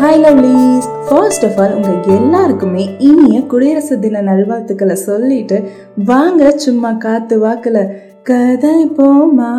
Hi lovelies first of all உங்கள் எல்லாருக்குமே இனிய குடியரசு தின நல்வாழ்த்துக்களை சொல்லிட்டு வாங்க சும்மா காத்து வாக்கில். கதை போமா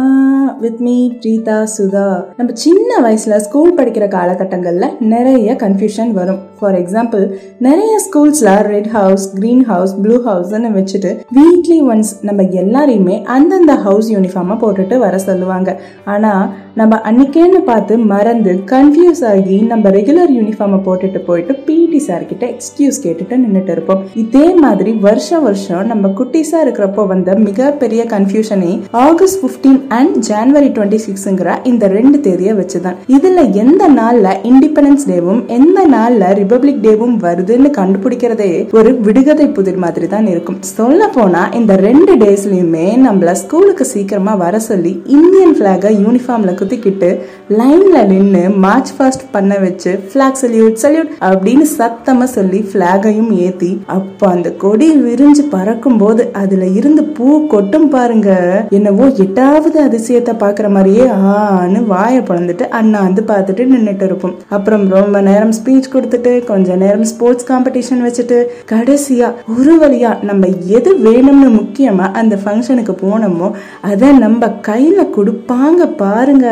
வித் மீ பிரீதா சுதா நம்ம சின்ன வயசுல ஸ்கூல் படிக்கிற காலகட்டங்கள்ல நிறைய கன்ஃபியூஷன் வரும். ஃபார் எக்ஸாம்பிள் நிறைய ஸ்கூல்ஸ்ல red house green house blue ஹவுஸ்ன்னு வச்சுட்டு வீக்லி ஒன்ஸ் நம்ம எல்லாரையுமே அந்தந்த ஹவுஸ் யூனிஃபார்மை போட்டுட்டு வர சொல்லுவாங்க. ஆனா நம்ம அன்னைக்கேன்னு பார்த்து மறந்து கன்ஃபியூஸ் ஆகி நம்ம ரெகுலர் யூனிஃபார்மை போட்டுட்டு போயிட்டு பிடி சார் கிட்ட எக்ஸ்கியூஸ் கேட்டுட்டு நின்றுட்டு இருப்போம். இதே மாதிரி வருஷம் வருஷம் நம்ம குட்டிஸா இருக்கிறப்போ வந்த மிகப்பெரிய confusion August 15 and January twenty சிக்ஸ்ங்கிற இந்த ரெண்டு தேதியை வச்சுதான். இதுல எந்த நாள்ல இண்டிபெண்டன்ஸ் டேவும் எந்த நாள்ல ரிபப்ளிக் டேவும் வருதுன்னு கண்டுபிடிக்கிறதே ஒரு விடுகதை புதிர் மாதிரி தான் இருக்கும். சொல்ல போனா இந்த ரெண்டு டேஸ்லயுமே நம்மள ஸ்கூலுக்கு சீக்கிரமா வர சொல்லி இந்தியன் பிளாக யூனிஃபார்ம்ல குத்திக்கிட்டு லைன்ல நின்று மார்ச் ஃபாஸ்ட் பண்ண வச்சு பிளாக் சல்யூட் சல்யூட் அப்படின்னு சத்தமா சொல்லி பிளாகையும் ஏத்தி அப்ப அந்த கொடி விரிஞ்சு பறக்கும் போது அதுல இருந்து பூ கொட்டும் பாருங்க. என்னவோ எட்டாவது அதிசயத்தை பாக்குற மாதிரியே ஆன்னு வாயை பிளந்துட்டு அண்ணா வந்து பார்த்துட்டு நின்னுட்டு இருப்போம். அப்புறம் ரொம்ப நேரம் ஸ்பீச் கொடுத்துட்டு கொஞ்ச நேரம் ஸ்போர்ட்ஸ் காம்படிஷன் வச்சுட்டு கடைசியா ஒரு வழியா நம்ம எது வேணும்னு முக்கியமா அந்த ஃபங்க்ஷனுக்கு போனோமோ அதை நம்ம கையில கொடுப்பாங்க பாருங்க.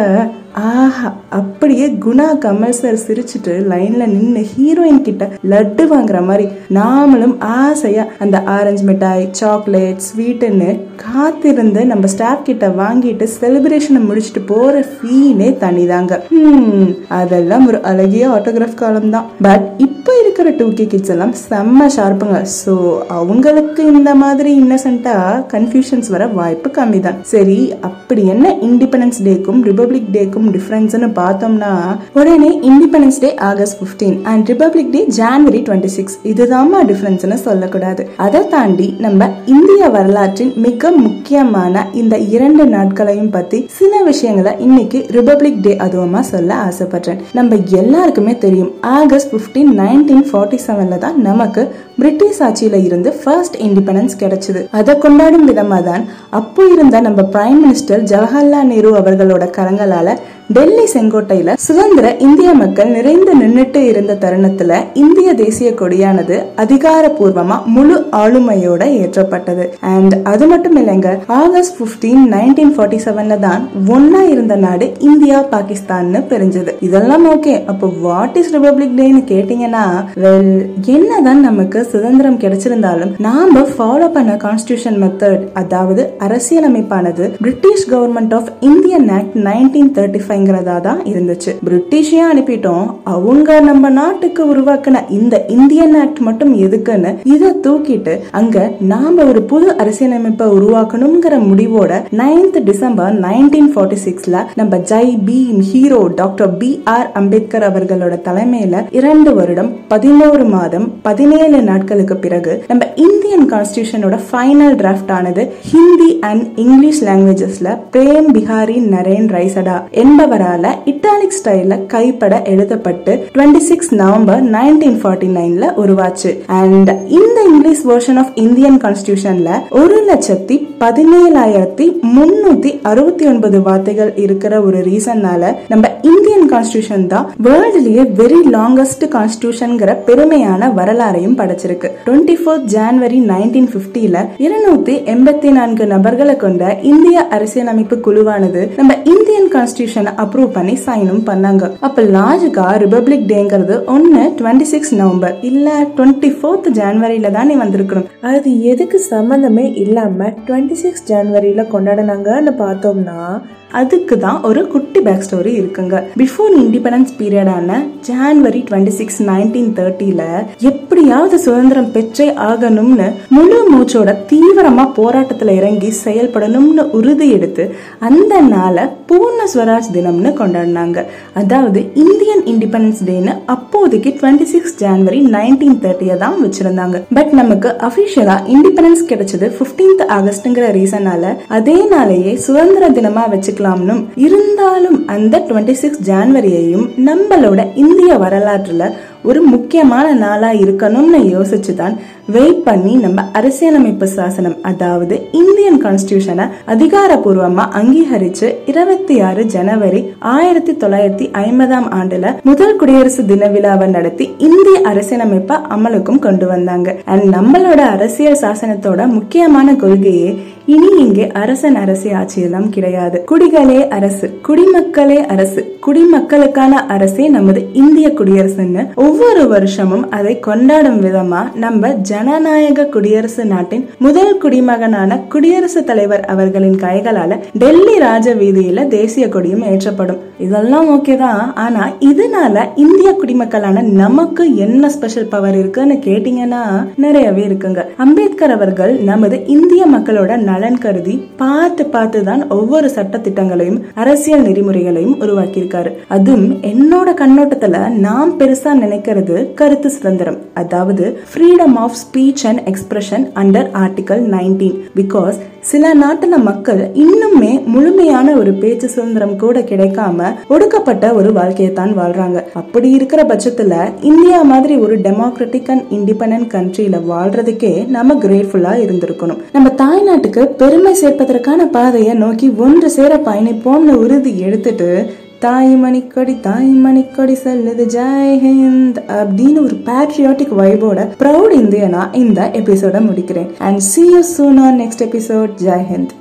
ஆஹா அப்படியே குணா கமல் சார் சிரிச்சுட்டு லைன்ல நின்று ஹீரோயின் கிட்ட லட்டு வாங்குற மாதிரி நாமளும் ஆசையா அந்த ஆரஞ்சு மிட்டாய் சாக்லேட் ஸ்வீட்டுன்னு காத்திருந்து நம்ம ஸ்டாஃப் கிட்ட வாங்கிட்டு செலிப்ரேஷனை முடிச்சுட்டு போற ஃபீனே தனிதாங்க. அதெல்லாம் ஒரு அழகிய ஆட்டோகிராஃப் காலம் தான். பட் இப்போ இருக்கிற டூ கே கிட்ஸ் எல்லாம் செம்ம ஷார்ப்புங்க ஸோ அவங்களுக்கு இந்த மாதிரி இன்னசென்ட்டா கன்ஃபியூஷன்ஸ் வர வாய்ப்பு கம்மி தான் சரி அப்படி என்ன இண்டிபெண்டன்ஸ் டேக்கும் ரிபப்ளிக் டேக்கும் டிஃப்ரென்ஸ்னு பார்த்தோம்னா உடனே independence day August 15 and republic day January twenty six இதுதாம்மா டிஃப்ரென்ஸ்னு சொல்லக்கூடாது. அதை தாண்டி நம்ம இந்திய வரலாற்றின் மிக முக்கியமான இந்த இரண்டு நாட்களையும் பத்தி சில விஷயங்களை இன்னைக்கு ரிபப்ளிக் டே அதுவமா சொல்ல ஆசைப்படுறேன். நம்ம எல்லாருக்குமே தெரியும் ஆகஸ்ட் 15 நைன்டீன் ஃபார்ட்டி செவன்ல தான் நமக்கு பிரிட்டிஷ் ஆட்சியில இருந்து ஃபர்ஸ்ட் இண்டிபெண்டன்ஸ் கிடைச்சது. அதை கொண்டாடும் விதமா தான் அப்போ இருந்த நம்ம பிரைம் மினிஸ்டர் ஜவஹர்லால் நேரு அவர்களோட கரங்களால டெல்லி செங்கோட்டையில சுதந்திர இந்திய மக்கள் நிறைந்து நின்னுட்டு இருந்த தருணத்துல இந்திய தேசிய கொடியானது அதிகாரப்பூர்வமா முழு ஆளுமையோட ஏற்றப்பட்டது. அண்ட் அது மட்டும் இல்லைங்க ஆகஸ்ட் 15 நைன்டீன் ஃபார்ட்டி செவன்ல தான் ஒன்னா இருந்த நாடு இந்தியா பாகிஸ்தான்னு பிரிஞ்சது. இதெல்லாம் ஓகே அப்போ வாட் இஸ் ரிபப்ளிக் டேன்னு கேட்டீங்கன்னா வெல் என்னதான் நமக்கு சுதந்திரம் கிடைச்சிருந்தாலும் நாம ஃபாலோ பண்ண கான்ஸ்டியூஷன் மெத்தட் அதாவது அரசியலமைப்பானது British government of Indian act nineteen thirty பயங்கரதா தான் இருந்துச்சு. பிரிட்டிஷே அனுப்பிட்டோம். அவங்க நம்ம நாட்டுக்கு உருவாக்கின இந்த இந்தியன் ஆக்ட் மட்டும் எதுக்குன்னு இதை தூக்கிட்டு அங்க நாம ஒரு புது அரசியலமைப்பை உருவாக்கணுங்கிற முடிவோட நைன்த் டிசம்பர் நைன்டீன் ஃபார்ட்டி சிக்ஸ்ல நம்ம Jai Bhim hero doctor B R Ambedkar அவர்களோட தலைமையில இரண்டு வருடம் பதினோரு மாதம் பதினேழு நாட்களுக்கு பிறகு நம்ம இந்தியன் கான்ஸ்டியூஷனோட ஃபைனல் டிராஃப்ட் ஆனது ஹிந்தி அண்ட் இங்கிலீஷ் லாங்குவேஜஸ்ல பிரேம் பிஹாரி நரேன் ரைசடா என்பவரால இட்டாலிக் ஸ்டைல்ல கைப்பட எழுதப்பட்டு twenty six November nineteen forty நைன்ல உருவாச்சு. அண்ட் இந்த இங்கிலீஷ் வெர்ஷன் ஆஃப் இந்தியன் கான்ஸ்டியூஷன்ல ஒரு லட்சத்தி பதினேழாயிரத்தி முன்னூத்தி அறுபத்தி ஒன்பது வார்த்தைகள் இருக்கிற ஒரு ரீசன்னால நம்ம இந்தியன் கான்ஸ்டியூஷன் தான் வேர்ல்ட்லயே வெரி லாங்கஸ்ட் கான்ஸ்டியூஷன்ங்கிற பெருமையான வரலாறையும் படைச்சிருக்கு. டுவெண்ட்டி ஃபோர்த் ஜான்வரி நைன்டீன் பிப்டில இருநூத்தி எண்பத்தி நான்கு நபர்களை கொண்ட இந்திய அரசியலமைப்பு குழுவானது நம்ம இந்தியன் கான்ஸ்டியூஷனை அப்ரூவ் பண்ணி சைனும் பண்ணாங்க. அப்ப லாஜிக்கா ரிபப்ளிக் டேங்கிறது ஒன்னு டுவெண்ட்டி சிக்ஸ் நவம்பர் இல்ல டுவெண்ட்டி ஃபோர்த் ஜான்வரியில தானே வந்திருக்கணும். அது எதுக்கு சம்மந்தமே இல்லாம டுவெண்ட்டி சிக்ஸ் ஜனவரியில கொண்டாடினாங்கன்னு பார்த்தோம்னா அதுக்கு தான் ஒரு குட்டி பேக் ஸ்டோரி இருக்குங்க. பிஃபோர் இண்டிபெண்டன்ஸ் பீரியடான ஜான்வரி டுவெண்ட்டி சிக்ஸ் நைன்டீன் தேர்ட்டில எப்படியாவது சுதந்திரம் பெற்றே ஆகணும்னு முழு மூச்சோட தீவிரமா போராட்டத்தில் இறங்கி செயல்படணும்னு உறுதி எடுத்து அந்த நாளை பூர்ண ஸ்வராஜ் தினம்னு கொண்டாடினாங்க. அதாவது இந்தியன் இண்டிபெண்டன்ஸ் டேன்னு அப்போதைக்கு டுவெண்ட்டி சிக்ஸ் ஜான்வரி நைன்டீன் தேர்ட்டியை தான் வச்சிருந்தாங்க. பட் நமக்கு அபிஷியலா இண்டிபெண்டன்ஸ் கிடைச்சது 15th ஆகஸ்ட்ங்கிற ரீசனால அதே நாளையே சுதந்திர தினமா வச்சுக்கலாம்னு இருந்தாலும் அந்த டுவெண்ட்டி சிக்ஸ் ஜான்வரியையும் நம்மளோட இந்திய வரலாற்றில் ஒரு முக்கியமான நாளா இருக்கணும்னு யோசிச்சு தான் வெயிட் பண்ணி நம்ம அரசியலமைப்பு சாசனம் அதாவது இந்தியன் கான்ஸ்டியூஷனை அதிகாரபூர்வமா அங்கீகரிச்சு இருபத்தி ஆறு ஜனவரி ஆயிரத்தி தொள்ளாயிரத்தி ஐம்பதாம் ஆண்டுல முதல் குடியரசு தின விழாவை நடத்தி இந்திய அரசியலமைப்பை அமலுக்கும் கொண்டு வந்தாங்க. அண்ட் நம்மளோட அரசியல் சாசனத்தோட முக்கியமான கொள்கையே இனி இங்கே அரசன் அரசு ஆட்சியெல்லாம் கிடையாது. குடிகளே அரசு குடிமக்களே அரசு குடிமக்களுக்கான அரசே நமது இந்திய குடியரசுன்னு ஒவ்வொரு ஒவ்வொரு வருஷமும் அதை கொண்டாடும் விதமா நம்ம ஜனநாயக குடியரசு நாட்டின் முதல் குடிமகனான குடியரசுத் தலைவர் அவர்களின் கைகளால டெல்லி ராஜ வீதியில தேசிய கொடியும் ஏற்றப்படும். இதெல்லாம் ஓகே தான். ஆனா இதனால இந்திய குடிமக்களான நமக்கு என்ன ஸ்பெஷல் பவர் இருக்குன்னு கேட்டீங்கன்னா நிறையவே இருக்குங்க. அம்பேத்கர் அவர்கள் நமது இந்திய மக்களோட நலன் கருதி பார்த்து பார்த்து தான் ஒவ்வொரு சட்ட திட்டங்களையும் அரசியல் நெறிமுறைகளையும் உருவாக்கியிருக்காரு. அதுவும் என்னோட கண்ணோட்டத்துல நாம் பெருசா நினைக்கிறது கருத்து சுதந்திரம். அதாவது freedom of speech and expression under article nineteen because சில நாட்டுல மக்கள் இன்னுமே முழுமையான ஒரு பேச்சு சுதந்திரம் கூட கிடைக்காம ஒடுக்கப்பட்ட ஒரு வாழ்க்கையை தான் வாழ்றாங்க. அப்படி இருக்கிற பட்சத்துல இந்தியா மாதிரி ஒரு டெமோக்ராட்டிக் அண்ட் இண்டிபெண்ட் கண்ட்ரியில வாழ்றதுக்கே நம்ம கிரேட்ஃபுல்லா இருந்திருக்கணும். நம்ம தாய்நாட்டுக்கு பெருமை சேர்ப்பதற்கான பாதையை நோக்கி ஒன்று சேர பயணிப்போம்னு உறுதி எடுத்துட்டு தாய் மணிக்கொடி தாய் மணிக்கொடி செல்லுது. ஜெய் ஹிந்த் அப்படின்னு ஒரு பேட்ரியாட்டிக் வைபோட ப்ரௌட் இந்தியனா இந்த எபிசோட முடிக்கிறேன். And see you soon on next episode Jai Hind.